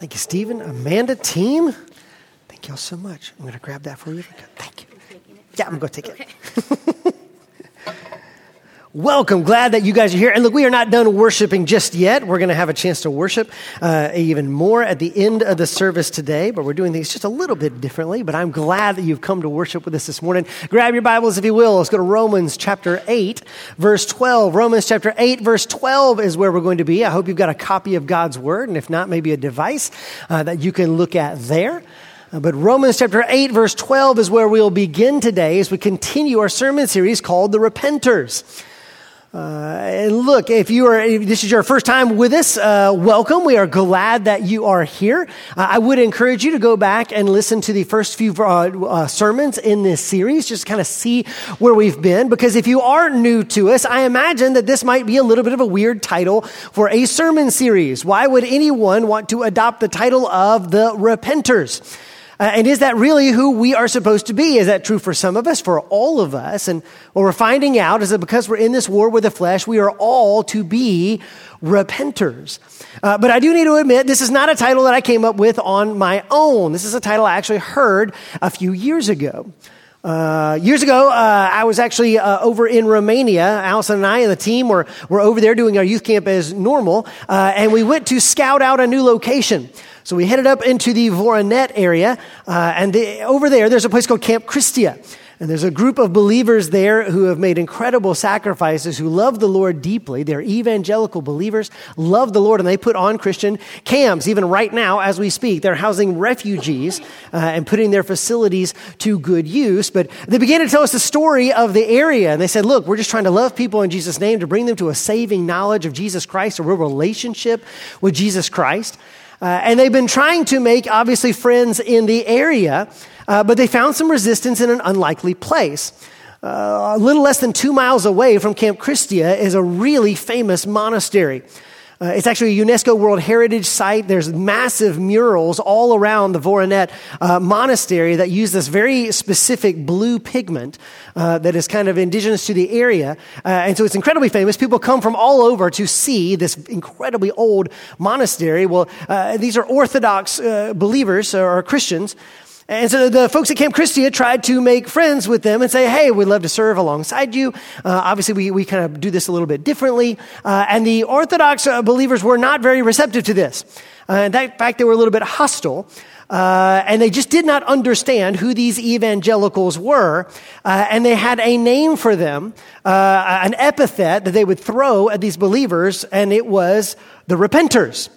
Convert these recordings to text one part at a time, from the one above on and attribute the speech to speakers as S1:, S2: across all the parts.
S1: Thank you, Stephen. Amanda, team. Thank y'all so much. I'm going to grab that for you. Thank you. Yeah, I'm going to take it. Welcome. Glad that you guys are here. And look, we are not done worshiping just yet. We're going to have a chance to worship uh, even more at the end of the service today, but we're doing things just a little bit differently. But I'm glad that you've come to worship with us this morning. Grab your Bibles if you will. Let's go to Romans chapter 8, verse 12. Romans chapter 8, verse 12 is where we're going to be. I hope you've got a copy of God's Word, and if not, maybe a device uh, that you can look at there. Uh, but Romans chapter 8, verse 12 is where we'll begin today as we continue our sermon series called The Repenters. Uh, and look, if you are, if this is your first time with us, uh, welcome. We are glad that you are here. Uh, I would encourage you to go back and listen to the first few uh, uh, sermons in this series, just kind of see where we've been. Because if you are new to us, I imagine that this might be a little bit of a weird title for a sermon series. Why would anyone want to adopt the title of the Repenters? Uh, and is that really who we are supposed to be? Is that true for some of us, for all of us? And what we're finding out is that because we're in this war with the flesh, we are all to be repenters. Uh, but I do need to admit, this is not a title that I came up with on my own. This is a title I actually heard a few years ago. Uh, years ago, uh, I was actually uh, over in Romania. Allison and I and the team were, were over there doing our youth camp as normal, uh, and we went to scout out a new location. So we headed up into the Voronet area, uh, and the, over there, there's a place called Camp Christia. And there's a group of believers there who have made incredible sacrifices, who love the Lord deeply. They're evangelical believers, love the Lord, and they put on Christian camps. Even right now, as we speak, they're housing refugees uh, and putting their facilities to good use. But they began to tell us the story of the area. And they said, look, we're just trying to love people in Jesus' name to bring them to a saving knowledge of Jesus Christ, a real relationship with Jesus Christ. Uh, and they've been trying to make, obviously, friends in the area, uh, but they found some resistance in an unlikely place. Uh, a little less than two miles away from Camp Christia is a really famous monastery. Uh, it's actually a UNESCO World Heritage Site. There's massive murals all around the Voronet uh, Monastery that use this very specific blue pigment uh, that is kind of indigenous to the area. Uh, and so it's incredibly famous. People come from all over to see this incredibly old monastery. Well, uh, these are Orthodox uh, believers or Christians. And so the folks at Camp Christia tried to make friends with them and say, hey, we'd love to serve alongside you. Uh, obviously, we, we kind of do this a little bit differently. Uh, and the Orthodox uh, believers were not very receptive to this. Uh, in fact, they were a little bit hostile. Uh, and they just did not understand who these evangelicals were. Uh, and they had a name for them, uh, an epithet that they would throw at these believers, and it was the repenters.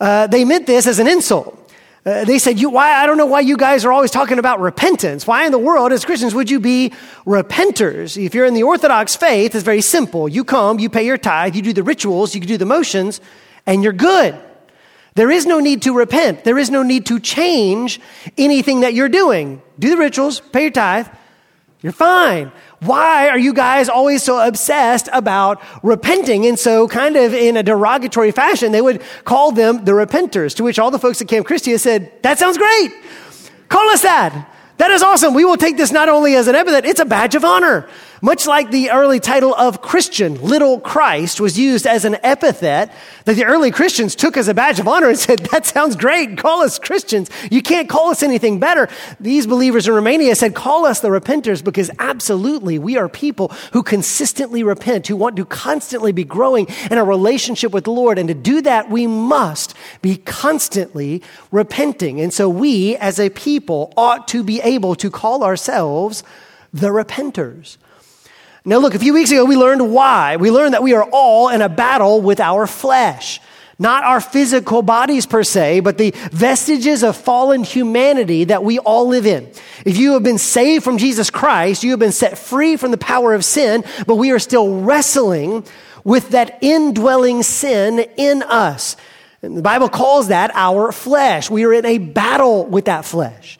S1: Uh, they meant this as an insult. Uh, they said, you, why, I don't know why you guys are always talking about repentance. Why in the world, as Christians, would you be repenters? If you're in the Orthodox faith, it's very simple. You come, you pay your tithe, you do the rituals, you do the motions, and you're good. There is no need to repent. There is no need to change anything that you're doing. Do the rituals, pay your tithe, you're fine. Why are you guys always so obsessed about repenting? And so, kind of in a derogatory fashion, they would call them the repenters, to which all the folks at Camp Christia said, That sounds great. Call us that. That is awesome. We will take this not only as an epithet, it's a badge of honor. Much like the early title of Christian, little Christ was used as an epithet that the early Christians took as a badge of honor and said, That sounds great. Call us Christians. You can't call us anything better. These believers in Romania said, Call us the repenters because absolutely we are people who consistently repent, who want to constantly be growing in a relationship with the Lord. And to do that, we must be constantly repenting. And so we as a people ought to be able to call ourselves the repenters. Now, look, a few weeks ago we learned why. We learned that we are all in a battle with our flesh. Not our physical bodies per se, but the vestiges of fallen humanity that we all live in. If you have been saved from Jesus Christ, you have been set free from the power of sin, but we are still wrestling with that indwelling sin in us. And the Bible calls that our flesh. We are in a battle with that flesh.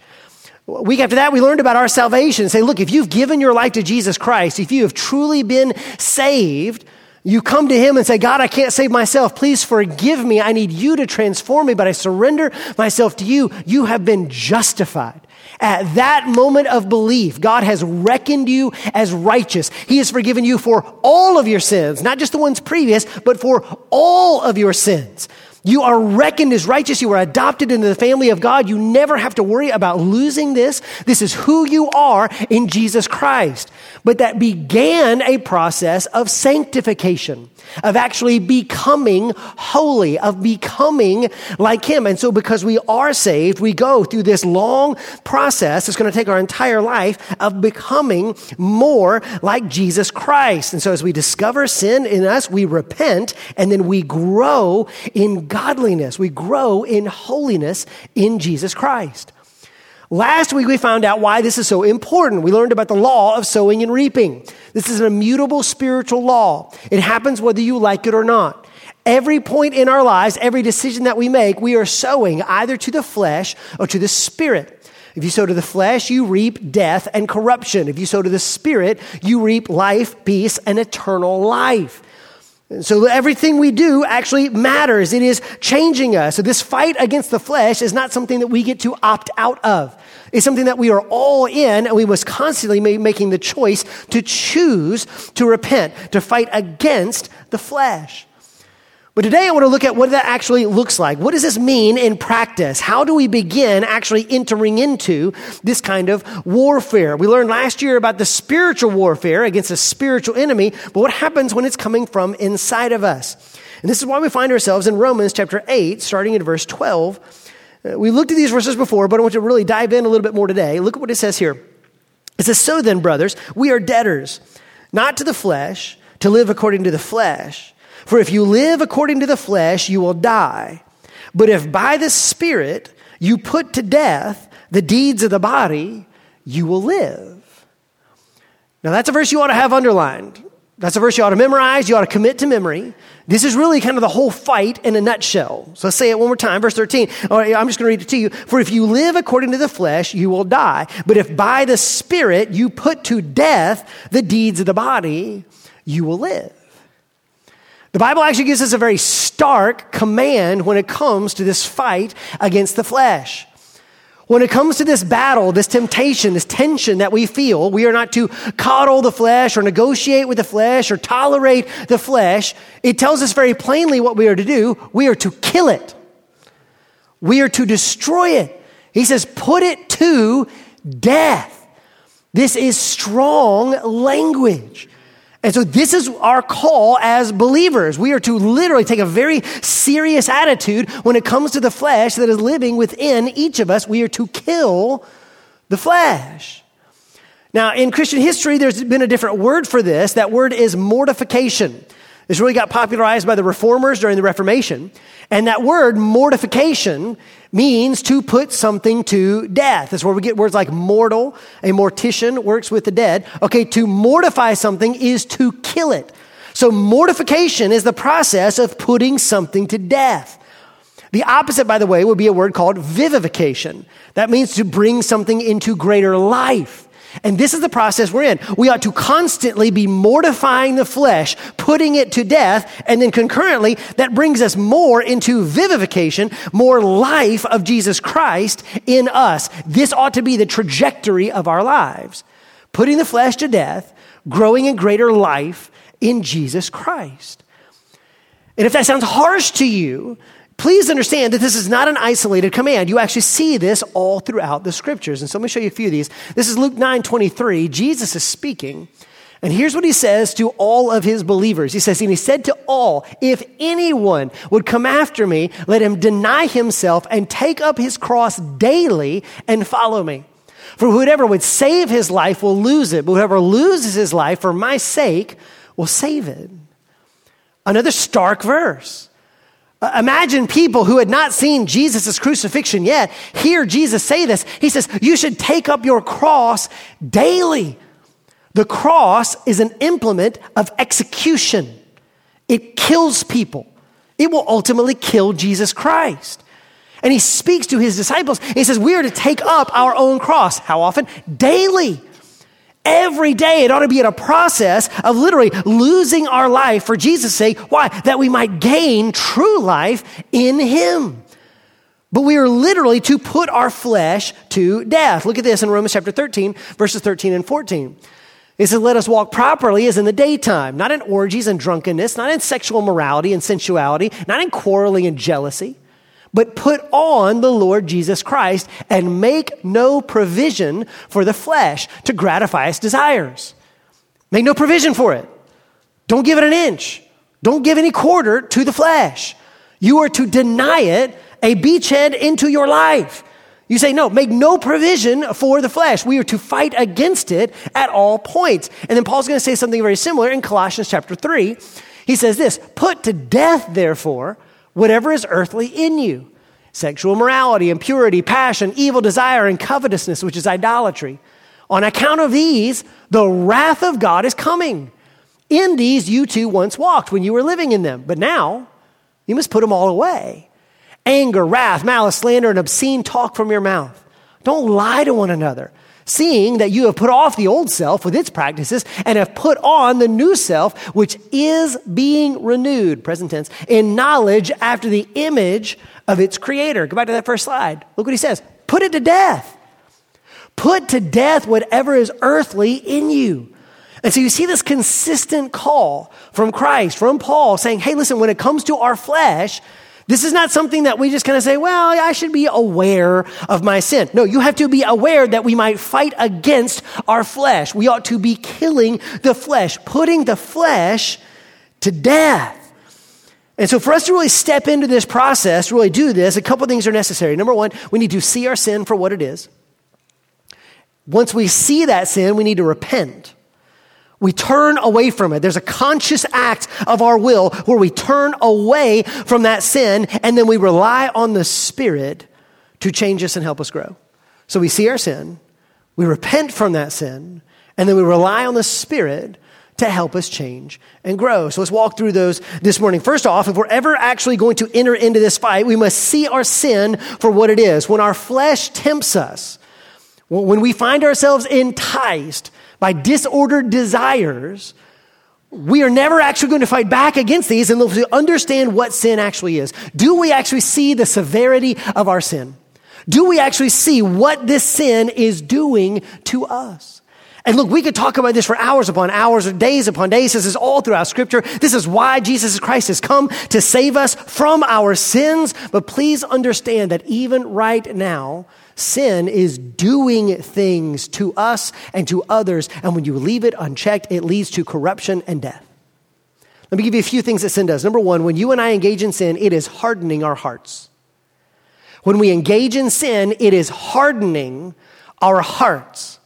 S1: Week after that, we learned about our salvation. Say, look, if you've given your life to Jesus Christ, if you have truly been saved, you come to Him and say, God, I can't save myself. Please forgive me. I need you to transform me, but I surrender myself to you. You have been justified. At that moment of belief, God has reckoned you as righteous. He has forgiven you for all of your sins, not just the ones previous, but for all of your sins. You are reckoned as righteous. You are adopted into the family of God. You never have to worry about losing this. This is who you are in Jesus Christ. But that began a process of sanctification, of actually becoming holy, of becoming like Him. And so because we are saved, we go through this long process. It's going to take our entire life of becoming more like Jesus Christ. And so as we discover sin in us, we repent and then we grow in godliness. We grow in holiness in Jesus Christ. Last week, we found out why this is so important. We learned about the law of sowing and reaping. This is an immutable spiritual law. It happens whether you like it or not. Every point in our lives, every decision that we make, we are sowing either to the flesh or to the spirit. If you sow to the flesh, you reap death and corruption. If you sow to the spirit, you reap life, peace, and eternal life. So everything we do actually matters. It is changing us. So this fight against the flesh is not something that we get to opt out of. It's something that we are all in and we must constantly be making the choice to choose to repent, to fight against the flesh. But today I want to look at what that actually looks like. What does this mean in practice? How do we begin actually entering into this kind of warfare? We learned last year about the spiritual warfare against a spiritual enemy, but what happens when it's coming from inside of us? And this is why we find ourselves in Romans chapter 8, starting in verse 12. Uh, we looked at these verses before, but I want to really dive in a little bit more today. Look at what it says here. It says, So then, brothers, we are debtors, not to the flesh, to live according to the flesh. For if you live according to the flesh, you will die. But if by the Spirit you put to death the deeds of the body, you will live. Now, that's a verse you ought to have underlined. That's a verse you ought to memorize, you ought to commit to memory. This is really kind of the whole fight in a nutshell. So let's say it one more time. Verse 13. I'm just going to read it to you. For if you live according to the flesh, you will die. But if by the Spirit you put to death the deeds of the body, you will live. The Bible actually gives us a very stark command when it comes to this fight against the flesh. When it comes to this battle, this temptation, this tension that we feel, we are not to coddle the flesh or negotiate with the flesh or tolerate the flesh. It tells us very plainly what we are to do. We are to kill it. We are to destroy it. He says, put it to death. This is strong language. And so this is our call as believers. We are to literally take a very serious attitude when it comes to the flesh that is living within each of us. We are to kill the flesh. Now, in Christian history, there's been a different word for this. That word is mortification. This really got popularized by the reformers during the Reformation. And that word, mortification, means to put something to death. That's where we get words like mortal. A mortician works with the dead. Okay, to mortify something is to kill it. So mortification is the process of putting something to death. The opposite, by the way, would be a word called vivification. That means to bring something into greater life. And this is the process we're in. We ought to constantly be mortifying the flesh, putting it to death, and then concurrently, that brings us more into vivification, more life of Jesus Christ in us. This ought to be the trajectory of our lives. Putting the flesh to death, growing in greater life in Jesus Christ. And if that sounds harsh to you, Please understand that this is not an isolated command. You actually see this all throughout the scriptures. And so let me show you a few of these. This is Luke 9 23. Jesus is speaking. And here's what he says to all of his believers. He says, and he said to all, if anyone would come after me, let him deny himself and take up his cross daily and follow me. For whoever would save his life will lose it, but whoever loses his life for my sake will save it. Another stark verse. Imagine people who had not seen Jesus' crucifixion yet hear Jesus say this. He says, You should take up your cross daily. The cross is an implement of execution, it kills people. It will ultimately kill Jesus Christ. And he speaks to his disciples. He says, We are to take up our own cross. How often? Daily. Every day, it ought to be in a process of literally losing our life for Jesus' sake. Why? That we might gain true life in Him. But we are literally to put our flesh to death. Look at this in Romans chapter 13, verses 13 and 14. It says, let us walk properly as in the daytime, not in orgies and drunkenness, not in sexual morality and sensuality, not in quarreling and jealousy, but put on the Lord Jesus Christ and make no provision for the flesh to gratify its desires. Make no provision for it. Don't give it an inch. Don't give any quarter to the flesh. You are to deny it a beachhead into your life. You say, no, make no provision for the flesh. We are to fight against it at all points. And then Paul's going to say something very similar in Colossians chapter 3. He says this Put to death, therefore, whatever is earthly in you sexual morality, impurity, passion, evil desire, and covetousness, which is idolatry. On account of these, the wrath of God is coming. In these you too once walked when you were living in them, but now you must put them all away anger, wrath, malice, slander, and obscene talk from your mouth. Don't lie to one another, seeing that you have put off the old self with its practices and have put on the new self, which is being renewed, present tense, in knowledge after the image of its creator. Go back to that first slide. Look what he says put it to death. Put to death whatever is earthly in you. And so you see this consistent call from Christ, from Paul, saying, hey, listen, when it comes to our flesh, this is not something that we just kind of say, well, I should be aware of my sin. No, you have to be aware that we might fight against our flesh. We ought to be killing the flesh, putting the flesh to death. And so, for us to really step into this process, really do this, a couple things are necessary. Number one, we need to see our sin for what it is. Once we see that sin, we need to repent. We turn away from it. There's a conscious act of our will where we turn away from that sin and then we rely on the Spirit to change us and help us grow. So we see our sin, we repent from that sin, and then we rely on the Spirit to help us change and grow. So let's walk through those this morning. First off, if we're ever actually going to enter into this fight, we must see our sin for what it is. When our flesh tempts us, when we find ourselves enticed by disordered desires, we are never actually going to fight back against these and to understand what sin actually is. Do we actually see the severity of our sin? Do we actually see what this sin is doing to us? And look, we could talk about this for hours upon hours or days upon days. This is all throughout scripture. This is why Jesus Christ has come to save us from our sins. But please understand that even right now, Sin is doing things to us and to others, and when you leave it unchecked, it leads to corruption and death. Let me give you a few things that sin does. Number one, when you and I engage in sin, it is hardening our hearts. When we engage in sin, it is hardening our hearts.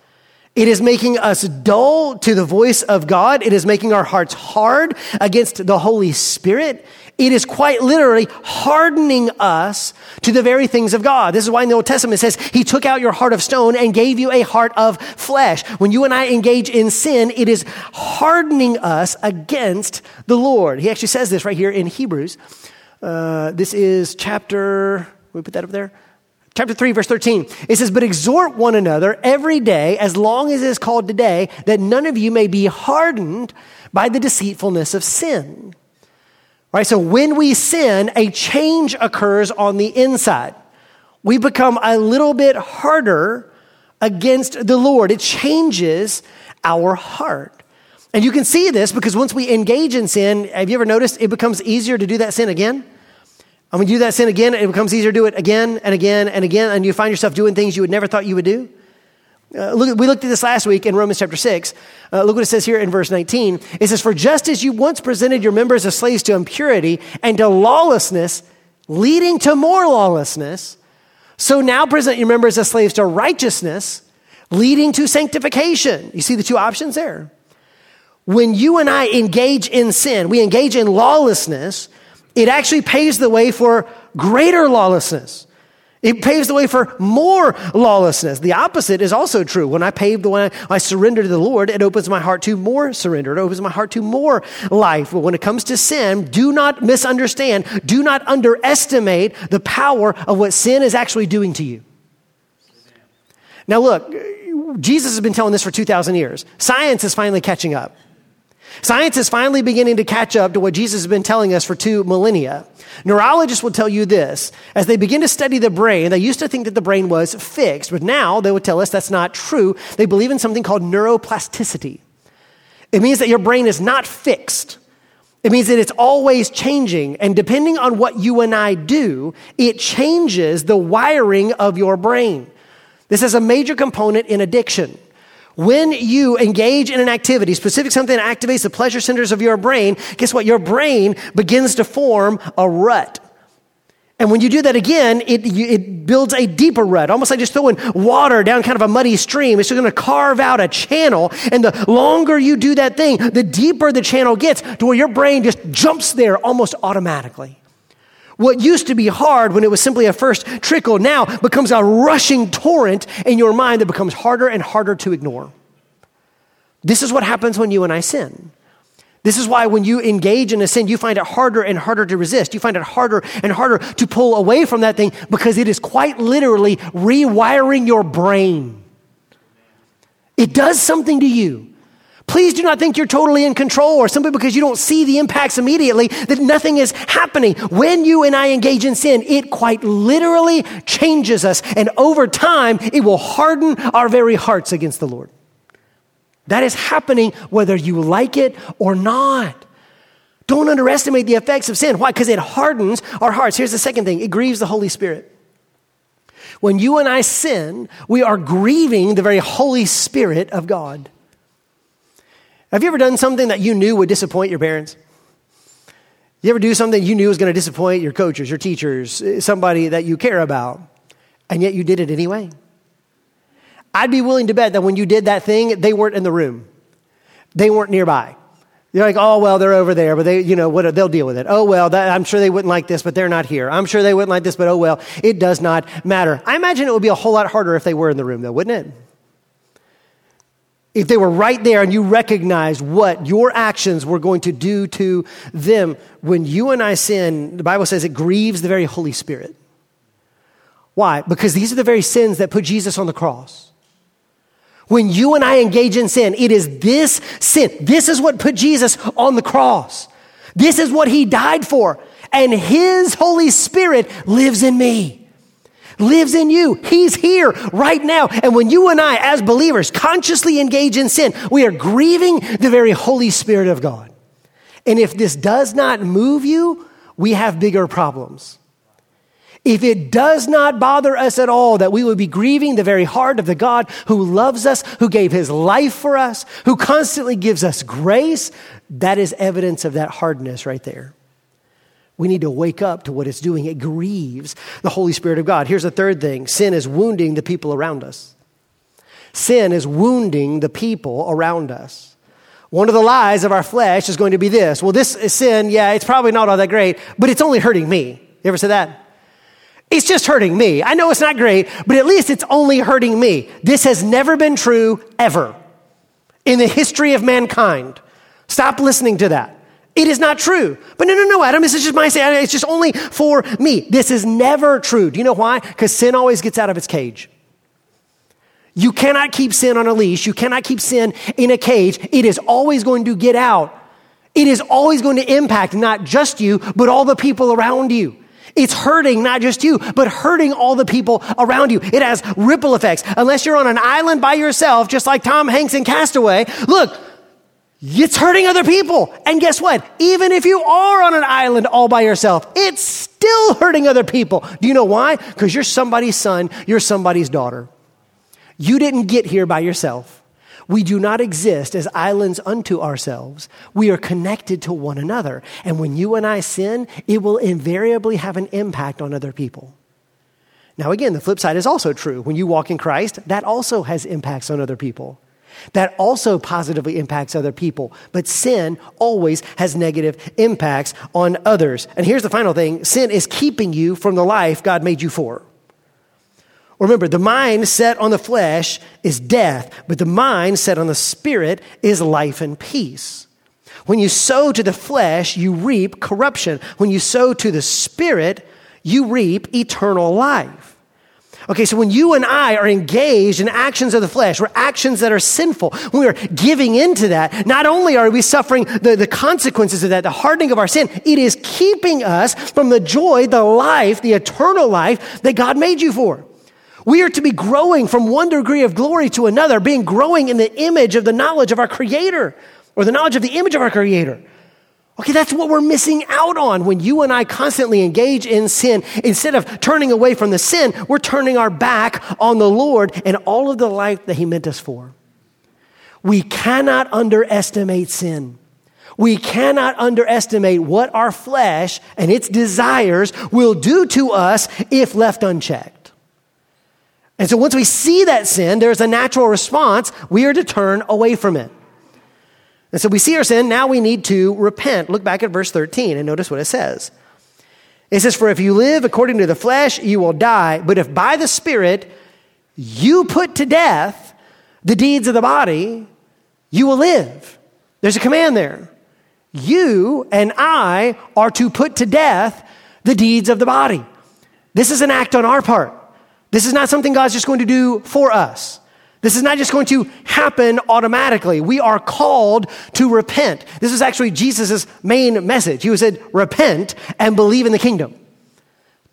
S1: It is making us dull to the voice of God. It is making our hearts hard against the Holy Spirit. It is quite literally hardening us to the very things of God. This is why in the Old Testament it says, He took out your heart of stone and gave you a heart of flesh. When you and I engage in sin, it is hardening us against the Lord. He actually says this right here in Hebrews. Uh, this is chapter, we put that up there? Chapter 3, verse 13. It says, But exhort one another every day, as long as it is called today, that none of you may be hardened by the deceitfulness of sin. Right? So when we sin, a change occurs on the inside. We become a little bit harder against the Lord. It changes our heart. And you can see this because once we engage in sin, have you ever noticed it becomes easier to do that sin again? And when you do that sin again, it becomes easier to do it again and again and again, and you find yourself doing things you would never thought you would do. Uh, look, we looked at this last week in Romans chapter 6. Uh, look what it says here in verse 19. It says, For just as you once presented your members as slaves to impurity and to lawlessness, leading to more lawlessness, so now present your members as slaves to righteousness, leading to sanctification. You see the two options there? When you and I engage in sin, we engage in lawlessness, it actually paves the way for greater lawlessness. It paves the way for more lawlessness. The opposite is also true. When I pave the way, I surrender to the Lord, it opens my heart to more surrender. It opens my heart to more life. But when it comes to sin, do not misunderstand, do not underestimate the power of what sin is actually doing to you. Now, look, Jesus has been telling this for 2,000 years. Science is finally catching up. Science is finally beginning to catch up to what Jesus has been telling us for two millennia. Neurologists will tell you this. As they begin to study the brain, they used to think that the brain was fixed, but now they would tell us that's not true. They believe in something called neuroplasticity. It means that your brain is not fixed. It means that it's always changing. And depending on what you and I do, it changes the wiring of your brain. This is a major component in addiction. When you engage in an activity, specific something that activates the pleasure centers of your brain, guess what? Your brain begins to form a rut. And when you do that again, it, it builds a deeper rut, almost like just throwing water down kind of a muddy stream. It's just going to carve out a channel. And the longer you do that thing, the deeper the channel gets to where your brain just jumps there almost automatically. What used to be hard when it was simply a first trickle now becomes a rushing torrent in your mind that becomes harder and harder to ignore. This is what happens when you and I sin. This is why when you engage in a sin, you find it harder and harder to resist. You find it harder and harder to pull away from that thing because it is quite literally rewiring your brain. It does something to you. Please do not think you're totally in control or simply because you don't see the impacts immediately that nothing is happening. When you and I engage in sin, it quite literally changes us. And over time, it will harden our very hearts against the Lord. That is happening whether you like it or not. Don't underestimate the effects of sin. Why? Because it hardens our hearts. Here's the second thing it grieves the Holy Spirit. When you and I sin, we are grieving the very Holy Spirit of God. Have you ever done something that you knew would disappoint your parents? You ever do something you knew was going to disappoint your coaches, your teachers, eh, somebody that you care about, and yet you did it anyway? I'd be willing to bet that when you did that thing, they weren't in the room. They weren't nearby. You're like, oh, well, they're over there, but they, you know, what, they'll deal with it. Oh, well, that, I'm sure they wouldn't like this, but they're not here. I'm sure they wouldn't like this, but oh, well, it does not matter. I imagine it would be a whole lot harder if they were in the room, though, wouldn't it? If they were right there and you recognized what your actions were going to do to them. When you and I sin, the Bible says it grieves the very Holy Spirit. Why? Because these are the very sins that put Jesus on the cross. When you and I engage in sin, it is this sin. This is what put Jesus on the cross. This is what he died for. And his Holy Spirit lives in me, lives in you. He's here right now. And when you and I, as believers, consciously engage in sin, we are grieving the very Holy Spirit of God. And if this does not move you, we have bigger problems if it does not bother us at all that we would be grieving the very heart of the God who loves us, who gave his life for us, who constantly gives us grace, that is evidence of that hardness right there. We need to wake up to what it's doing. It grieves the Holy Spirit of God. Here's the third thing sin is wounding the people around us. Sin is wounding the people around us. One of the lies of our flesh is going to be this well, this sin, yeah, it's probably not all that great, but it's only hurting me. You ever say that? It's just hurting me. I know it's not great, but at least it's only hurting me. This has never been true ever in the history of mankind. Stop listening to that. It is not true. But no, no, no, Adam, this is just my say. It's just only for me. This is never true. Do you know why? Because sin always gets out of its cage. You cannot keep sin on a leash. You cannot keep sin in a cage. It is always going to get out. It is always going to impact not just you, but all the people around you. It's hurting not just you, but hurting all the people around you. It has ripple effects. Unless you're on an island by yourself, just like Tom Hanks in Castaway, look, it's hurting other people. And guess what? Even if you are on an island all by yourself, it's still hurting other people. Do you know why? Because you're somebody's son, you're somebody's daughter. You didn't get here by yourself. We do not exist as islands unto ourselves. We are connected to one another. And when you and I sin, it will invariably have an impact on other people. Now, again, the flip side is also true. When you walk in Christ, that also has impacts on other people. That also positively impacts other people. But sin always has negative impacts on others. And here's the final thing sin is keeping you from the life God made you for. Remember, the mind set on the flesh is death, but the mind set on the spirit is life and peace. When you sow to the flesh, you reap corruption. When you sow to the spirit, you reap eternal life. Okay, so when you and I are engaged in actions of the flesh, or actions that are sinful, when we are giving into that, not only are we suffering the, the consequences of that, the hardening of our sin, it is keeping us from the joy, the life, the eternal life that God made you for. We are to be growing from one degree of glory to another, being growing in the image of the knowledge of our Creator. or the knowledge of the image of our Creator. Okay, that's what we're missing out on when you and I constantly engage in sin. Instead of turning away from the sin, we're turning our back on the Lord and all of the life that He meant us for. We cannot underestimate sin. We cannot underestimate what our flesh and its desires will do to us if left unchecked. And so once we see that sin, there's a natural response. We are to turn away from it. And so we see our sin, now we need to repent. Look back at verse 13 and notice what it says. It says, For if you live according to the flesh, you will die. But if by the Spirit you put to death the deeds of the body, you will live. There's a command there. You and I are to put to death the deeds of the body. This is an act on our part. This is not something God's just going to do for us. This is not just going to happen automatically. We are called to repent. This is actually Jesus' main message. He said, repent and believe in the kingdom.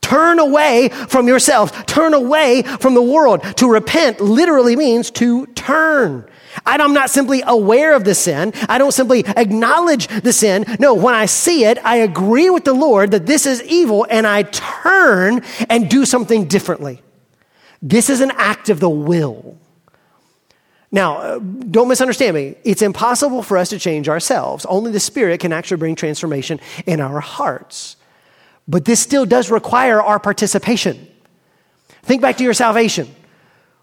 S1: Turn away from yourself. Turn away from the world. To repent literally means to turn. I'm not simply aware of the sin. I don't simply acknowledge the sin. No, when I see it, I agree with the Lord that this is evil and I turn and do something differently. This is an act of the will. Now, uh, don't misunderstand me. It's impossible for us to change ourselves. Only the Spirit can actually bring transformation in our hearts. But this still does require our participation. Think back to your salvation.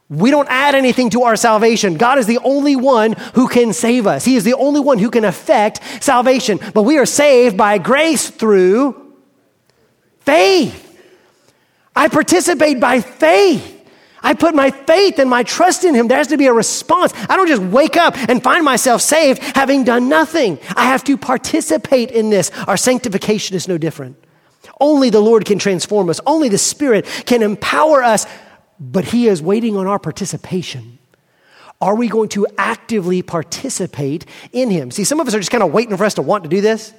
S1: We don't add anything to our salvation. God is the only one who can save us. He is the only one who can affect salvation. But we are saved by grace through faith. I participate by faith. I put my faith and my trust in Him. There has to be a response. I don't just wake up and find myself saved having done nothing. I have to participate in this. Our sanctification is no different. Only the Lord can transform us, only the Spirit can empower us, but He is waiting on our participation. Are we going to actively participate in Him? See, some of us are just kind of waiting for us to want to do this.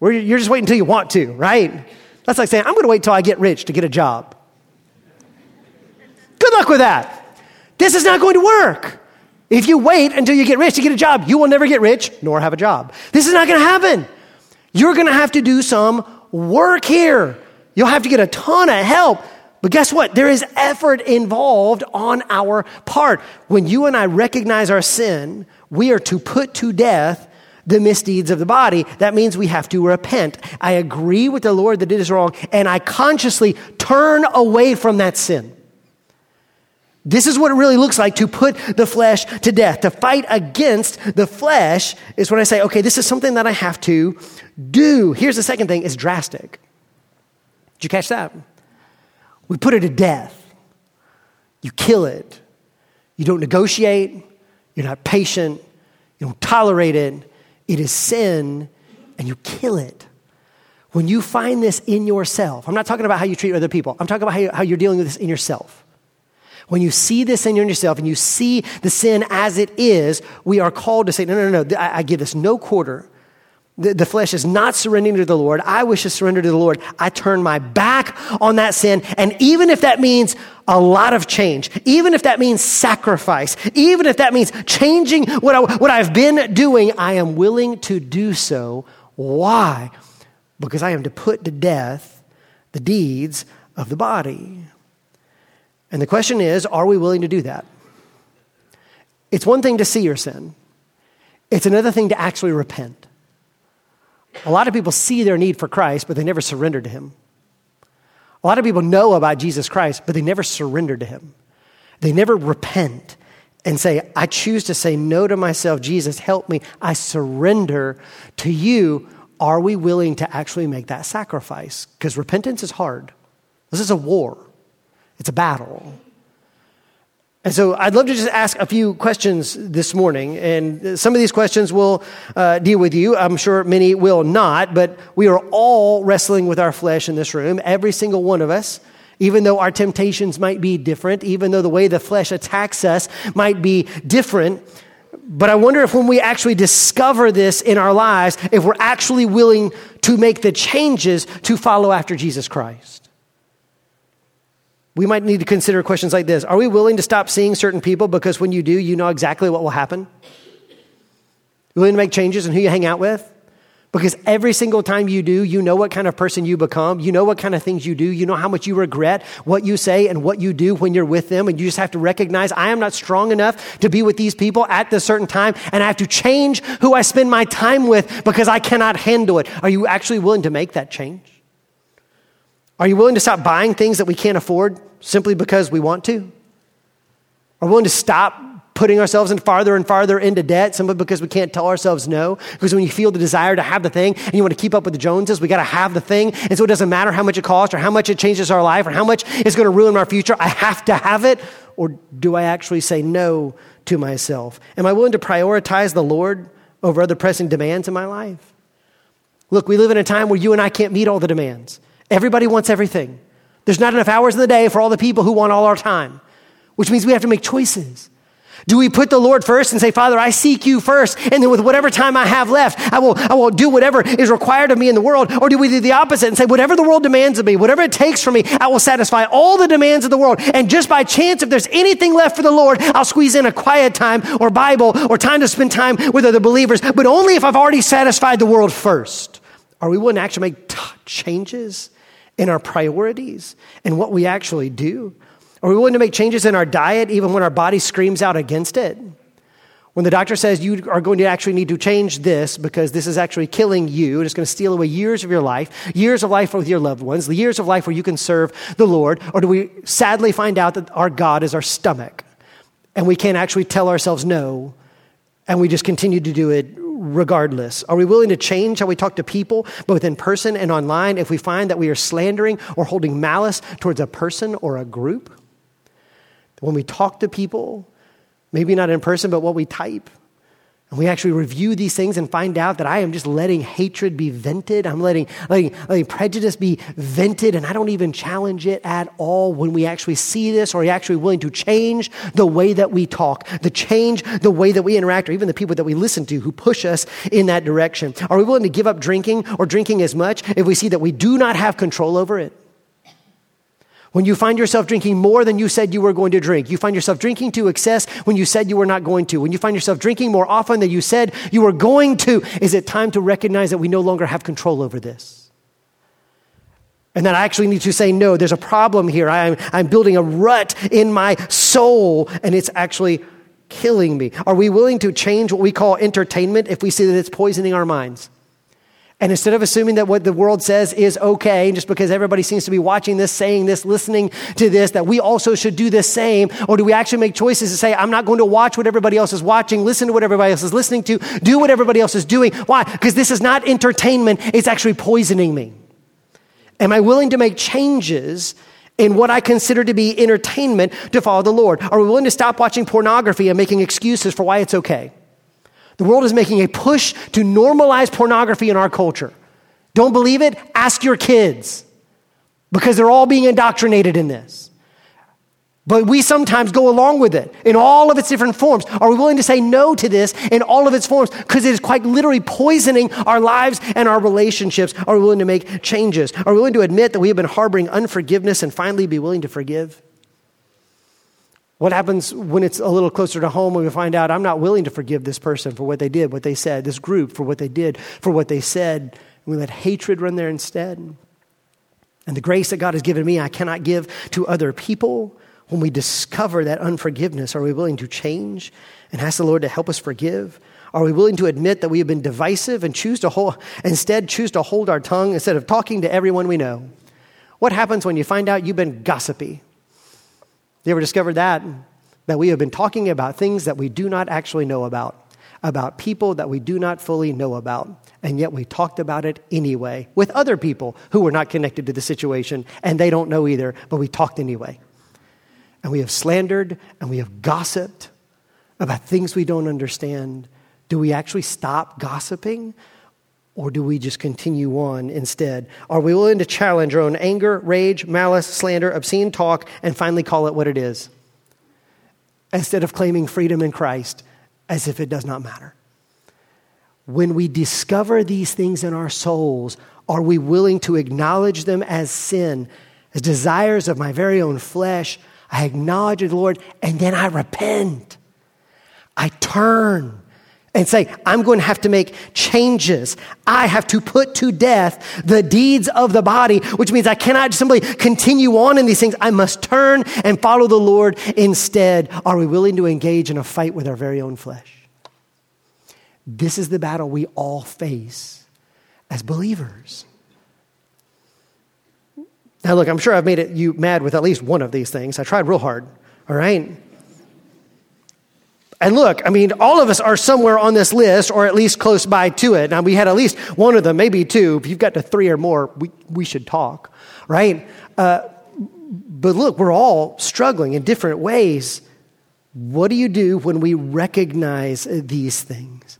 S1: you're just waiting until you want to, right? That's like saying, I'm going to wait until I get rich to get a job. Good luck with that. This is not going to work. If you wait until you get rich to get a job, you will never get rich nor have a job. This is not going to happen. You're going to have to do some work here. You'll have to get a ton of help. But guess what? There is effort involved on our part. When you and I recognize our sin, we are to put to death the misdeeds of the body. That means we have to repent. I agree with the Lord that it is wrong, and I consciously turn away from that sin. This is what it really looks like to put the flesh to death. To fight against the flesh is when I say, okay, this is something that I have to do. Here's the second thing it's drastic. Did you catch that? We put it to death. You kill it. You don't negotiate. You're not patient. You don't tolerate it. It is sin, and you kill it. When you find this in yourself, I'm not talking about how you treat other people, I'm talking about how, you, how you're dealing with this in yourself. When you see this sin in yourself and you see the sin as it is, we are called to say, no, no, no, no I, I give this no quarter. The, the, flesh is not surrendering to the Lord. I wish to surrender to the Lord. I turn my back on that sin. And even if that means a lot of change, even if that means sacrifice, even if that means changing what, I, what I've been doing, I am willing to do so. Why? Because I am to put to death the deeds of the body. And the question is are we willing to do that? It's one thing to see your sin, it's another thing to actually repent. A lot of people see their need for Christ, but they never surrender to Him. A lot of people know about Jesus Christ, but they never surrender to Him. They never repent and say, I choose to say no to myself. Jesus, help me. I surrender to you. Are we willing to actually make that sacrifice? Because repentance is hard. This is a war. It's a battle. And so I'd love to just ask a few questions this morning. And some of these questions will uh, deal with you. I'm sure many will not, but we are all wrestling with our flesh in this room, every single one of us. Even though our temptations might be different, even though the way the flesh attacks us might be different, but I wonder if when we actually discover this in our lives, if we're actually willing to make the changes to follow after Jesus Christ we might need to consider questions like this Are we willing to stop seeing certain people because when you do, you know exactly what will happen? Willing to make changes in who you hang out with? Because every single time you do, you know what kind of person you become. You know what kind of things you do. You know how much you regret what you say and what you do when you're with them. And you just have to recognize I am not strong enough to be with these people at this certain time. And I have to change who I spend my time with because I cannot handle it. Are you actually willing to make that change? Are you willing to stop buying things that we can't afford simply because we want to? Are we willing to stop putting ourselves in farther and farther into debt simply because we can't tell ourselves no. Because when you feel the desire to have the thing and you want to keep up with the Joneses, we got to have the thing. And so it doesn't matter how much it costs or how much it changes our life or how much it's going to ruin our future. I have to have it. Or do I actually say no to myself? Am I willing to prioritize the Lord over other pressing demands in my life? Look, we live in a time where you and I can't meet all the demands. Everybody wants everything. There's not enough hours in the day for all the people who want all our time, which means we have to make choices. Do we put the Lord first and say, Father, I seek you first, and then with whatever time I have left, I will, I will do whatever is required of me in the world? Or do we do the opposite and say, whatever the world demands of me, whatever it takes from me, I will satisfy all the demands of the world. And just by chance, if there's anything left for the Lord, I'll squeeze in a quiet time or Bible or time to spend time with other believers, but only if I've already satisfied the world first. Are we willing to actually make t- changes in our priorities and what we actually do? Are we willing to make changes in our diet even when our body screams out against it? When the doctor says you are going to actually need to change this because this is actually killing you and it's going to steal away years of your life, years of life with your loved ones, the years of life where you can serve the Lord, or do we sadly find out that our God is our stomach and we can't actually tell ourselves no and we just continue to do it regardless? Are we willing to change how we talk to people, both in person and online, if we find that we are slandering or holding malice towards a person or a group? When we talk to people, maybe not in person, but what we type, and we actually review these things and find out that I am just letting hatred be vented. I'm letting, letting, letting prejudice be vented, and I don't even challenge it at all when we actually see this or are we actually willing to change the way that we talk, to change the way that we interact, or even the people that we listen to who push us in that direction. Are we willing to give up drinking or drinking as much if we see that we do not have control over it? When you find yourself drinking more than you said you were going to drink, you find yourself drinking to excess when you said you were not going to, when you find yourself drinking more often than you said you were going to, is it time to recognize that we no longer have control over this? And that I actually need to say, no, there's a problem here. I'm, I'm building a rut in my soul, and it's actually killing me. Are we willing to change what we call entertainment if we see that it's poisoning our minds? And instead of assuming that what the world says is okay, just because everybody seems to be watching this, saying this, listening to this, that we also should do the same? Or do we actually make choices to say, I'm not going to watch what everybody else is watching, listen to what everybody else is listening to, do what everybody else is doing? Why? Because this is not entertainment, it's actually poisoning me. Am I willing to make changes in what I consider to be entertainment to follow the Lord? Are we willing to stop watching pornography and making excuses for why it's okay? The world is making a push to normalize pornography in our culture. Don't believe it? Ask your kids because they're all being indoctrinated in this. But we sometimes go along with it in all of its different forms. Are we willing to say no to this in all of its forms? Because it is quite literally poisoning our lives and our relationships. Are we willing to make changes? Are we willing to admit that we have been harboring unforgiveness and finally be willing to forgive? What happens when it's a little closer to home when we find out I'm not willing to forgive this person for what they did, what they said, this group for what they did, for what they said, and we let hatred run there instead? And the grace that God has given me, I cannot give to other people. When we discover that unforgiveness, are we willing to change and ask the Lord to help us forgive? Are we willing to admit that we have been divisive and choose to hold, instead choose to hold our tongue instead of talking to everyone we know? What happens when you find out you've been gossipy? You ever discovered that? That we have been talking about things that we do not actually know about, about people that we do not fully know about, and yet we talked about it anyway with other people who were not connected to the situation, and they don't know either, but we talked anyway. And we have slandered and we have gossiped about things we don't understand. Do we actually stop gossiping? Or do we just continue on instead? Are we willing to challenge our own anger, rage, malice, slander, obscene talk, and finally call it what it is? Instead of claiming freedom in Christ as if it does not matter. When we discover these things in our souls, are we willing to acknowledge them as sin, as desires of my very own flesh? I acknowledge the Lord and then I repent. I turn and say, I'm going to have to make changes. I have to put to death the deeds of the body, which means I cannot simply continue on in these things. I must turn and follow the Lord instead. Are we willing to engage in a fight with our very own flesh? This is the battle we all face as believers. Now, look, I'm sure I've made it, you mad with at least one of these things. I tried real hard, all right? And look, I mean, all of us are somewhere on this list or at least close by to it. Now, we had at least one of them, maybe two. If you've got to three or more, we, we should talk, right? Uh, but look, we're all struggling in different ways. What do you do when we recognize these things?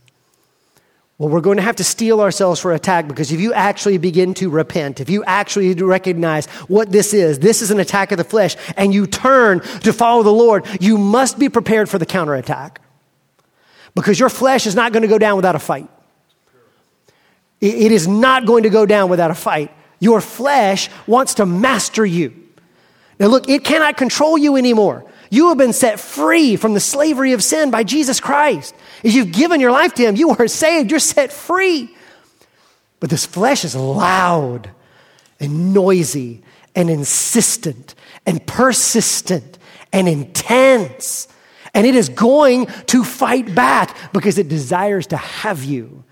S1: Well, we're going to have to steel ourselves for attack because if you actually begin to repent, if you actually recognize what this is, this is an attack of the flesh, and you turn to follow the Lord, you must be prepared for the counterattack. Because your flesh is not going to go down without a fight. It is not going to go down without a fight. Your flesh wants to master you. Now, look, it cannot control you anymore. You have been set free from the slavery of sin by Jesus Christ. As you've given your life to Him, you are saved, you're set free. But this flesh is loud and noisy and insistent and persistent and intense. And it is going to fight back because it desires to have you.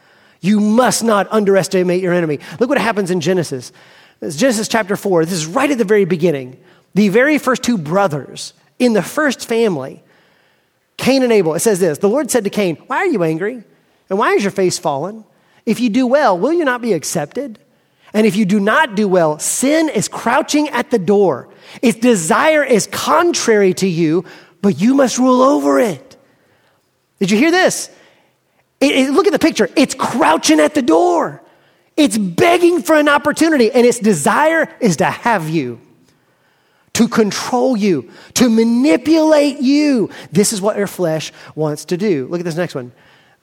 S1: You must not underestimate your enemy. Look what happens in Genesis. It's Genesis chapter 4. This is right at the very beginning. The very first two brothers in the first family, Cain and Abel, it says this The Lord said to Cain, Why are you angry? And why is your face fallen? If you do well, will you not be accepted? And if you do not do well, sin is crouching at the door. Its desire is contrary to you, but you must rule over it. Did you hear this? It, it, look at the picture. It's crouching at the door. It's begging for an opportunity, and its desire is to have you to control you, to manipulate you. This is what your flesh wants to do. Look at this next one.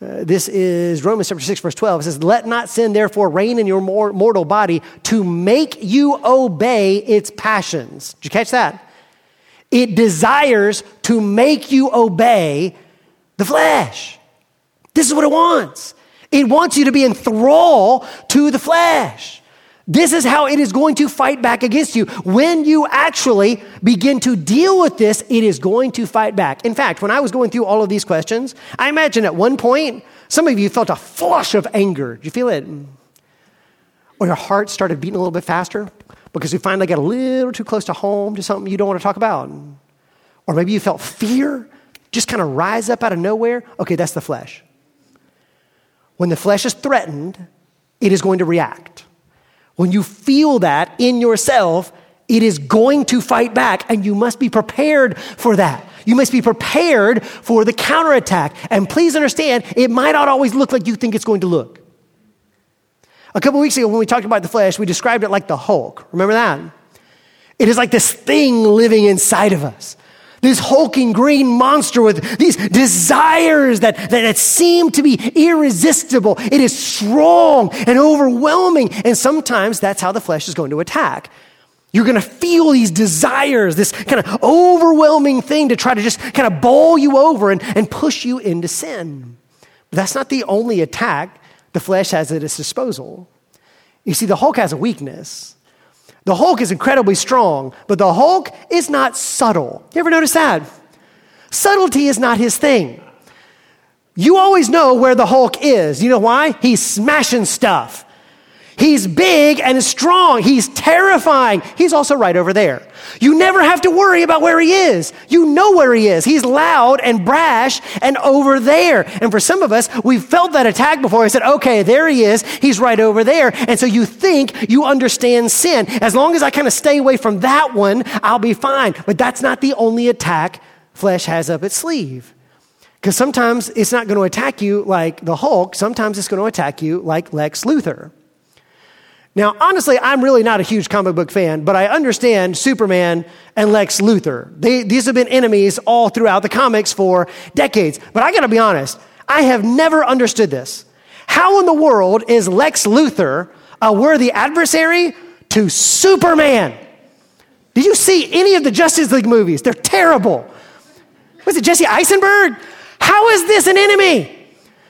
S1: Uh, this is Romans chapter 6, verse 12. It says, Let not sin therefore reign in your mortal body to make you obey its passions. Did you catch that? It desires to make you obey the flesh. This is what it wants. It wants you to be in thrall to the flesh. This is how it is going to fight back against you. When you actually begin to deal with this, it is going to fight back. In fact, when I was going through all of these questions, I imagine at one point, some of you felt a flush of anger. Did you feel it? Or your heart started beating a little bit faster because you finally got a little too close to home to something you don't want to talk about. Or maybe you felt fear just kind of rise up out of nowhere. Okay, that's the flesh. When the flesh is threatened, it is going to react. When you feel that in yourself, it is going to fight back, and you must be prepared for that. You must be prepared for the counterattack. And please understand, it might not always look like you think it's going to look. A couple weeks ago, when we talked about the flesh, we described it like the Hulk. Remember that? It is like this thing living inside of us this hulking green monster with these desires that, that, seem to be irresistible. It is strong and overwhelming. And sometimes that's how the flesh is going to attack. You're going to feel these desires, this kind of overwhelming thing to try to just kind of bowl you over and, and push you into sin. But that's not the only attack the flesh has at its disposal. You see, the Hulk has a weakness. The Hulk is incredibly strong, but the Hulk is not subtle. You ever notice that? Subtlety is not his thing. You always know where the Hulk is. You know why? He's smashing stuff. He's big and strong. He's terrifying. He's also right over there. You never have to worry about where he is. You know where he is. He's loud and brash and over there. And for some of us, we've felt that attack before. I said, okay, there he is. He's right over there. And so you think you understand sin. As long as I kind of stay away from that one, I'll be fine. But that's not the only attack flesh has up its sleeve. Because sometimes it's not going to attack you like the Hulk. Sometimes it's going to attack you like Lex Luthor. Now, honestly, I'm really not a huge comic book fan, but I understand Superman and Lex Luthor. They, these have been enemies all throughout the comics for decades. But I gotta be honest, I have never understood this. How in the world is Lex Luthor a worthy adversary to Superman? Did you see any of the Justice League movies? They're terrible. Was it Jesse Eisenberg? How is this an enemy?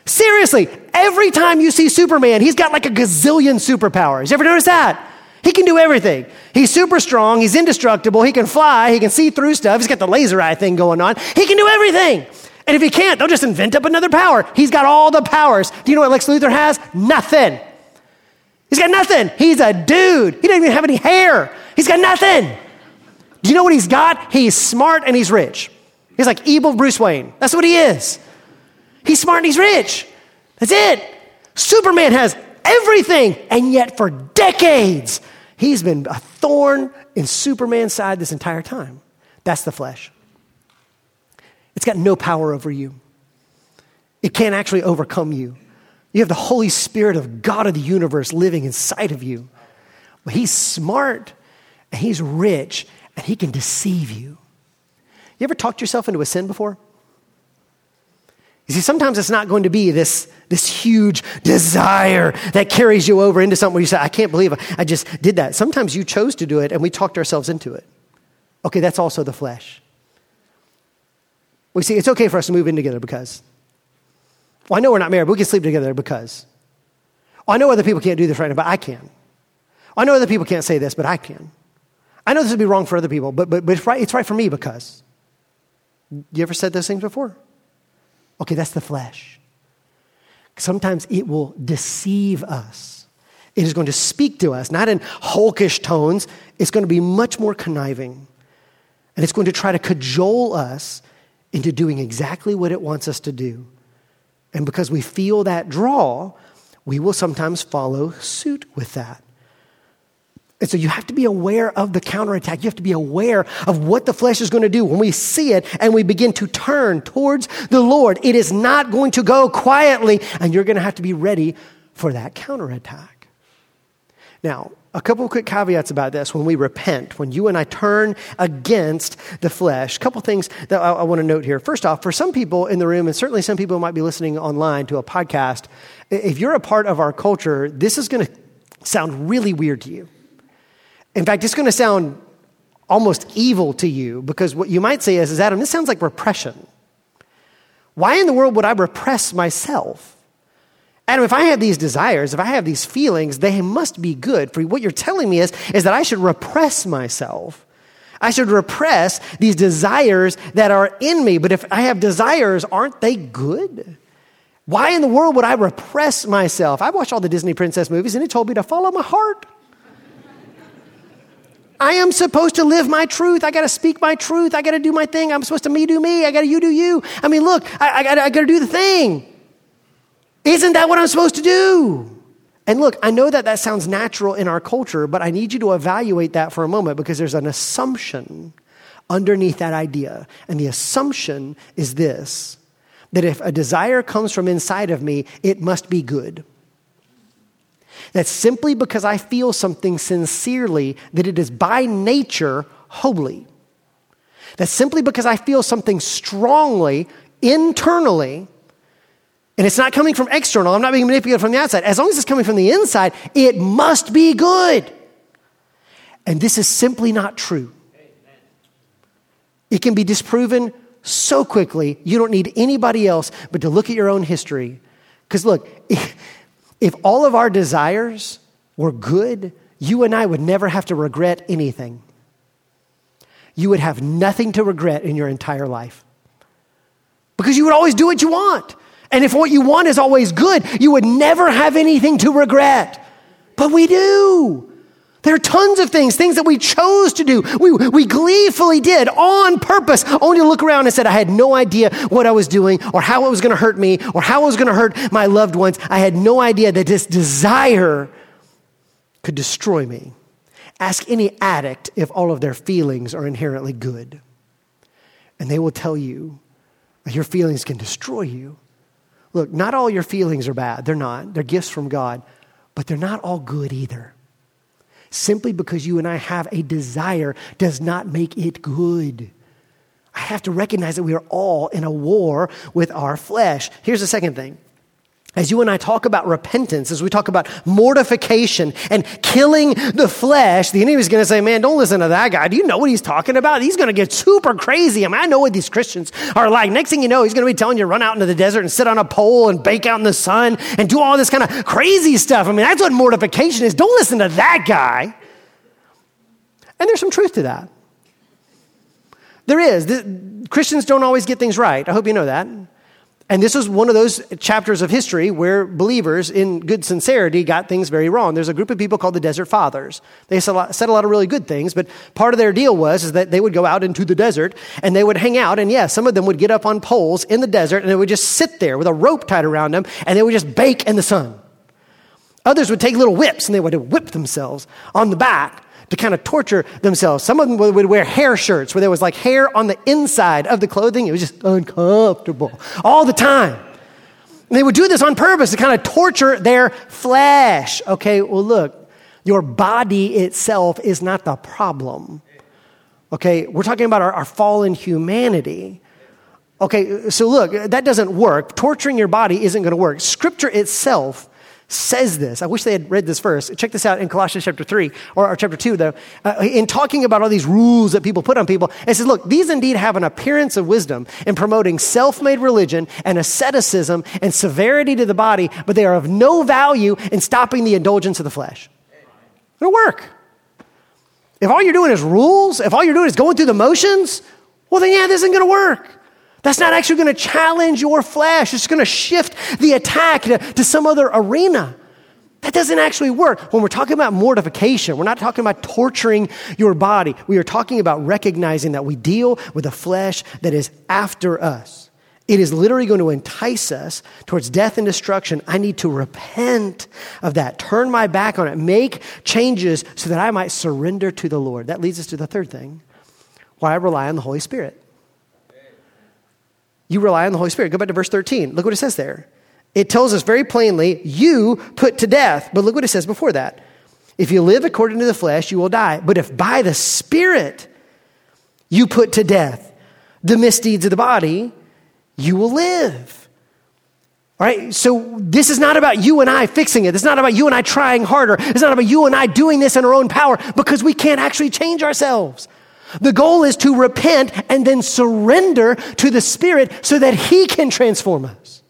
S1: Seriously, every time you see Superman, he's got like a gazillion superpowers. You ever notice that? He can do everything. He's super strong. He's indestructible. He can fly. He can see through stuff. He's got the laser eye thing going on. He can do everything. And if he can't, they'll just invent up another power. He's got all the powers. Do you know what Lex Luthor has? Nothing. He's got nothing. He's a dude. He doesn't even have any hair. He's got nothing. Do you know what he's got? He's smart and he's rich. He's like evil Bruce Wayne. That's what he is. He's smart and he's rich. That's it. Superman has everything, and yet for decades, he's been a thorn in Superman's side this entire time. That's the flesh. It's got no power over you, it can't actually overcome you. You have the Holy Spirit of God of the universe living inside of you. But he's smart and he's rich and he can deceive you. You ever talked yourself into a sin before? You see, sometimes it's not going to be this, this huge desire that carries you over into something where you say, I can't believe I just did that. Sometimes you chose to do it and we talked ourselves into it. Okay, that's also the flesh. We see, it's okay for us to move in together because. Well, I know we're not married, but we can sleep together because. Well, I know other people can't do this right now, but I can. I know other people can't say this, but I can. I know this would be wrong for other people, but, but, but it's, right, it's right for me because. You ever said those things before? Okay, that's the flesh. Sometimes it will deceive us. It is going to speak to us, not in hulkish tones. It's going to be much more conniving. And it's going to try to cajole us into doing exactly what it wants us to do. And because we feel that draw, we will sometimes follow suit with that. And so you have to be aware of the counterattack. You have to be aware of what the flesh is going to do. When we see it and we begin to turn towards the Lord, it is not going to go quietly, and you're going to have to be ready for that counterattack. Now, a couple quick caveats about this. When we repent, when you and I turn against the flesh, a couple things that I, I want to note here. First off, for some people in the room, and certainly some people might be listening online to a podcast, if you're a part of our culture, this is going to sound really weird to you. In fact, it's going to sound almost evil to you because what you might say is, is Adam, this sounds like repression. Why in the world would I repress myself? Adam, if I have these desires, if I have these feelings, they must be good. For what you're telling me is, is that I should repress myself. I should repress these desires that are in me. But if I have desires, aren't they good? Why in the world would I repress myself? I watched all the Disney princess movies and it told me to follow my heart. I am supposed to live my truth. I got to speak my truth. I got to do my thing. I'm supposed to me do me. I got to you do you. I mean, look, I, I got to do the thing. Isn't that what I'm supposed to do? And look, I know that that sounds natural in our culture, but I need you to evaluate that for a moment because there's an assumption underneath that idea. And the assumption is this that if a desire comes from inside of me, it must be good. That simply because I feel something sincerely, that it is by nature holy. That simply because I feel something strongly, internally, and it's not coming from external, I'm not being manipulated from the outside. As long as it's coming from the inside, it must be good. And this is simply not true. It can be disproven so quickly, you don't need anybody else but to look at your own history. Because look, if all of our desires were good, you and I would never have to regret anything. You would have nothing to regret in your entire life. Because you would always do what you want. And if what you want is always good, you would never have anything to regret. But we do. There are tons of things, things that we chose to do. We, we gleefully did on purpose, only to look around and said, I had no idea what I was doing or how it was going to hurt me or how it was going to hurt my loved ones. I had no idea that this desire could destroy me. Ask any addict if all of their feelings are inherently good. And they will tell you that your feelings can destroy you. Look, not all your feelings are bad. They're not. They're gifts from God, but they're not all good either. Simply because you and I have a desire does not make it good. I have to recognize that we are all in a war with our flesh. Here's the second thing as you and I talk about repentance, as we talk about mortification and killing the flesh, the enemy is going to say, Man, don't listen to that guy. Do you know what he's talking about? He's going to get super crazy. I mean, I know what these Christians are like. Next thing you know, he's going to be telling you to run out into the desert and sit on a pole and bake out in the sun and do all this kind of crazy stuff. I mean, that's what mortification is. Don't listen to that guy. And there's some truth to that. There is. Christians don't always get things right. I hope you know that. And this was one of those chapters of history where believers, in good sincerity, got things very wrong. There's a group of people called the Desert Fathers. They said a lot, said a lot of really good things, but part of their deal was is that they would go out into the desert and they would hang out. And yes, some of them would get up on poles in the desert and they would just sit there with a rope tied around them and they would just bake in the sun. Others would take little whips and they would whip themselves on the back to kind of torture themselves. Some of them would wear hair shirts where there was like hair on the inside of the clothing. It was just uncomfortable all the time. And they would do this on purpose to kind of torture their flesh. Okay, well, look, your body itself is not the problem. Okay, we're talking about our, our fallen humanity. Okay, so look, that doesn't work. Torturing your body isn't going to work. Scripture itself says this. I wish they had read this first. Check this out in Colossians chapter 3 or, or chapter 2, though. Uh, in talking about all these rules that people put on people, it says, look, these indeed have an appearance of wisdom in promoting self made religion and asceticism and severity to the body, but they are of no value in stopping the indulgence of the flesh. It'll work. If all you're doing is rules, if all you're doing is going through the motions, well, then yeah, this isn't going to work. That's not actually going to challenge your flesh. It's going to shift the attack to, to some other arena. That doesn't actually work. When we're talking about mortification, we're not talking about torturing your body. We are talking about recognizing that we deal with a flesh that is after us. It is literally going to entice us towards death and destruction. I need to repent of that, turn my back on it, make changes so that I might surrender to the Lord. That leads us to the third thing why I rely on the Holy Spirit. You rely on the Holy Spirit. Go back to verse 13. Look what it says there. It tells us very plainly, you put to death. But look what it says before that. If you live according to the flesh, you will die. But if by the Spirit you put to death the misdeeds of the body, you will live. All right, so this is not about you and I fixing it. It's not about you and I trying harder. It's not about you and I doing this in our own power because we can't actually change ourselves. The goal is to repent and then surrender to the Spirit so that He can transform us,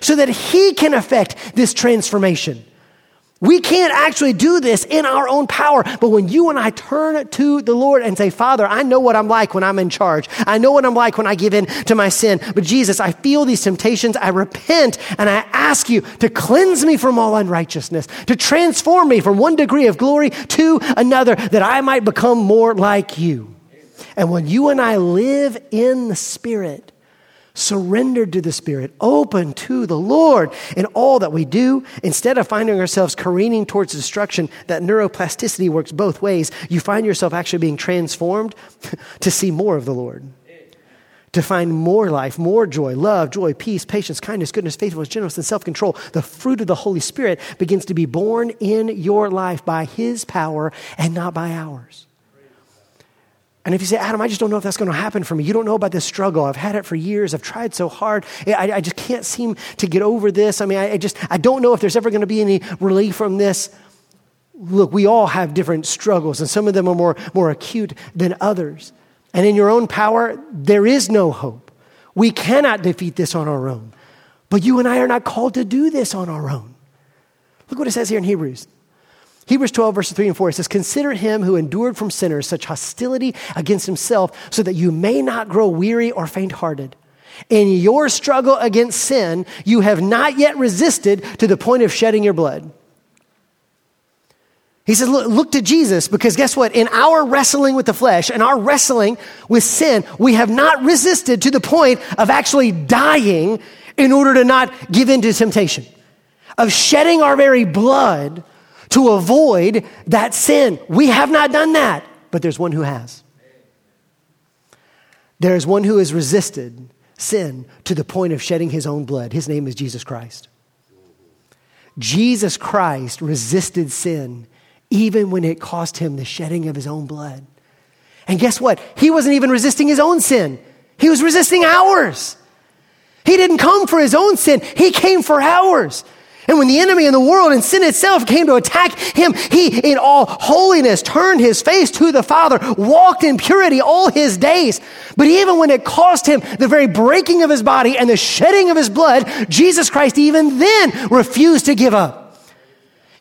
S1: so that He can affect this transformation. We can't actually do this in our own power. But when you and I turn to the Lord and say, Father, I know what I'm like when I'm in charge. I know what I'm like when I give in to my sin. But Jesus, I feel these temptations. I repent and I ask you to cleanse me from all unrighteousness, to transform me from one degree of glory to another, that I might become more like you. And when you and I live in the Spirit, surrendered to the Spirit, open to the Lord in all that we do, instead of finding ourselves careening towards destruction, that neuroplasticity works both ways. You find yourself actually being transformed to see more of the Lord, to find more life, more joy, love, joy, peace, patience, kindness, goodness, faithfulness, gentleness, and self control. The fruit of the Holy Spirit begins to be born in your life by His power and not by ours. And if you say, Adam, I just don't know if that's going to happen for me, you don't know about this struggle. I've had it for years. I've tried so hard. I, I just can't seem to get over this. I mean, I, I just, I don't know if there's ever going to be any relief from this. Look, we all have different struggles, and some of them are more, more acute than others. And in your own power, there is no hope. We cannot defeat this on our own. But you and I are not called to do this on our own. Look what it says here in Hebrews. Hebrews 12, verses 3 and 4, it says, Consider him who endured from sinners such hostility against himself, so that you may not grow weary or faint hearted. In your struggle against sin, you have not yet resisted to the point of shedding your blood. He says, look, look, to Jesus because guess what? In our wrestling with the flesh and our wrestling with sin, we have not resisted to the point of actually dying in order to not give in to temptation, of shedding our very blood to avoid that sin. We have not done that, but there's one who has. There is one who has resisted sin to the point of shedding his own blood. His name is Jesus Christ. Jesus Christ resisted sin even when it cost him the shedding of his own blood. And guess what? He wasn't even resisting his own sin, he was resisting ours. He didn't come for his own sin, he came for ours. And when the enemy and the world and sin itself came to attack him, he, in all holiness, turned his face to the Father, walked in purity all his days. But even when it cost him the very breaking of his body and the shedding of his blood, Jesus Christ even then refused to give up.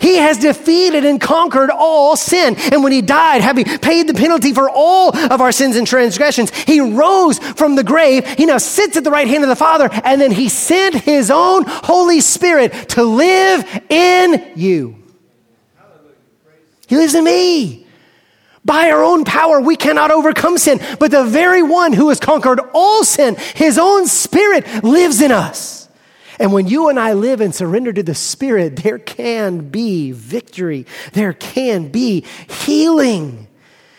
S1: He has defeated and conquered all sin. And when he died, having paid the penalty for all of our sins and transgressions, he rose from the grave. He now sits at the right hand of the Father, and then he sent his own Holy Spirit to live in you. He lives in me. By our own power, we cannot overcome sin, but the very one who has conquered all sin, his own spirit lives in us. And when you and I live and surrender to the Spirit, there can be victory. There can be healing.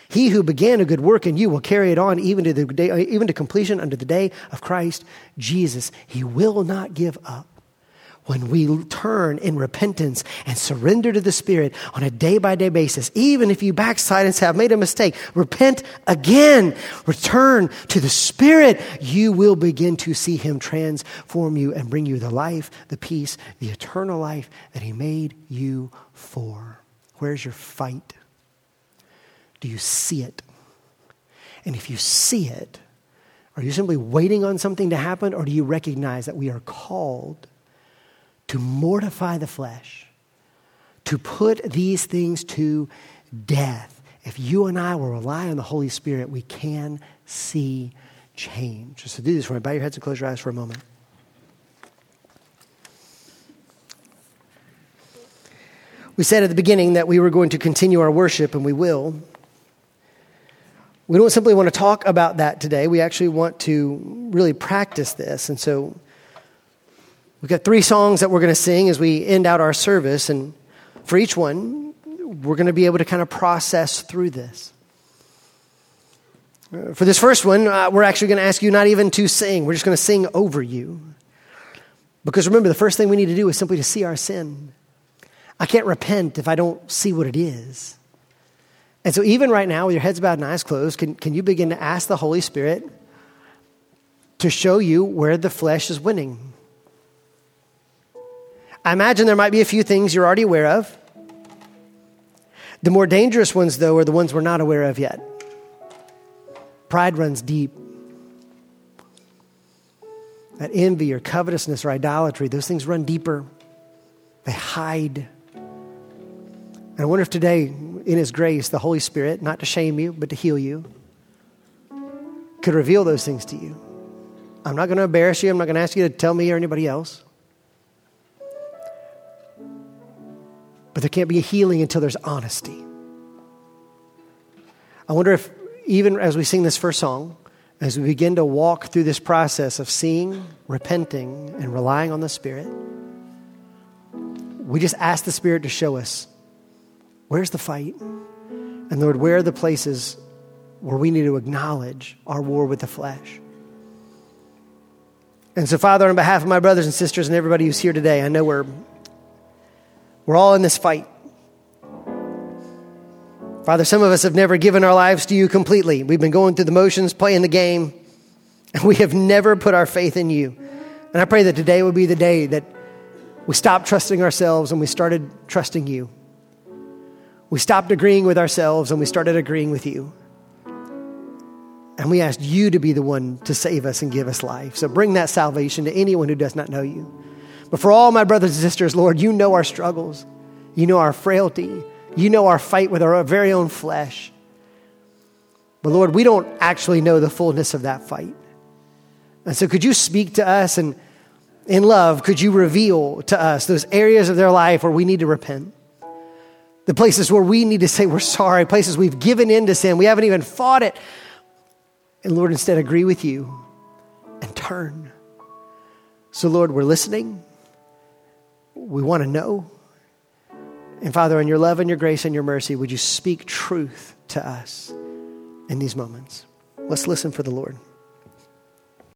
S1: He who began a good work in you will carry it on even to, the day, even to completion unto the day of Christ Jesus. He will not give up when we turn in repentance and surrender to the Spirit on a day by day basis, even if you backslide and say, I've made a mistake, repent again, return to the Spirit, you will begin to see Him transform you and bring you the life, the peace, the eternal life that He made you for. Where's your fight? Do you see it? And if you see it, are you simply waiting on something to happen, or do you recognize that we are called? To mortify the flesh, to put these things to death. If you and I will rely on the Holy Spirit, we can see change. So do this for me. Bow your heads and close your eyes for a moment. We said at the beginning that we were going to continue our worship, and we will. We don't simply want to talk about that today. We actually want to really practice this. And so We've got three songs that we're going to sing as we end out our service, and for each one, we're going to be able to kind of process through this. Uh, for this first one, uh, we're actually going to ask you not even to sing, we're just going to sing over you. Because remember, the first thing we need to do is simply to see our sin. I can't repent if I don't see what it is. And so, even right now, with your heads bowed and eyes closed, can, can you begin to ask the Holy Spirit to show you where the flesh is winning? I imagine there might be a few things you're already aware of. The more dangerous ones, though, are the ones we're not aware of yet. Pride runs deep. That envy or covetousness or idolatry, those things run deeper. They hide. And I wonder if today, in His grace, the Holy Spirit, not to shame you, but to heal you, could reveal those things to you. I'm not going to embarrass you. I'm not going to ask you to tell me or anybody else. But there can't be a healing until there's honesty. I wonder if, even as we sing this first song, as we begin to walk through this process of seeing, repenting, and relying on the Spirit, we just ask the Spirit to show us where's the fight? And Lord, where are the places where we need to acknowledge our war with the flesh? And so, Father, on behalf of my brothers and sisters and everybody who's here today, I know we're we're all in this fight. Father, some of us have never given our lives to you completely. We've been going through the motions, playing the game, and we have never put our faith in you. And I pray that today would be the day that we stopped trusting ourselves and we started trusting you. We stopped agreeing with ourselves and we started agreeing with you. And we asked you to be the one to save us and give us life. So bring that salvation to anyone who does not know you. But for all my brothers and sisters, Lord, you know our struggles. You know our frailty. You know our fight with our very own flesh. But Lord, we don't actually know the fullness of that fight. And so could you speak to us and in love, could you reveal to us those areas of their life where we need to repent? The places where we need to say we're sorry, places we've given in to sin, we haven't even fought it. And Lord, instead agree with you and turn. So, Lord, we're listening we want to know. And Father, in your love and your grace and your mercy, would you speak truth to us in these moments? Let's listen for the Lord.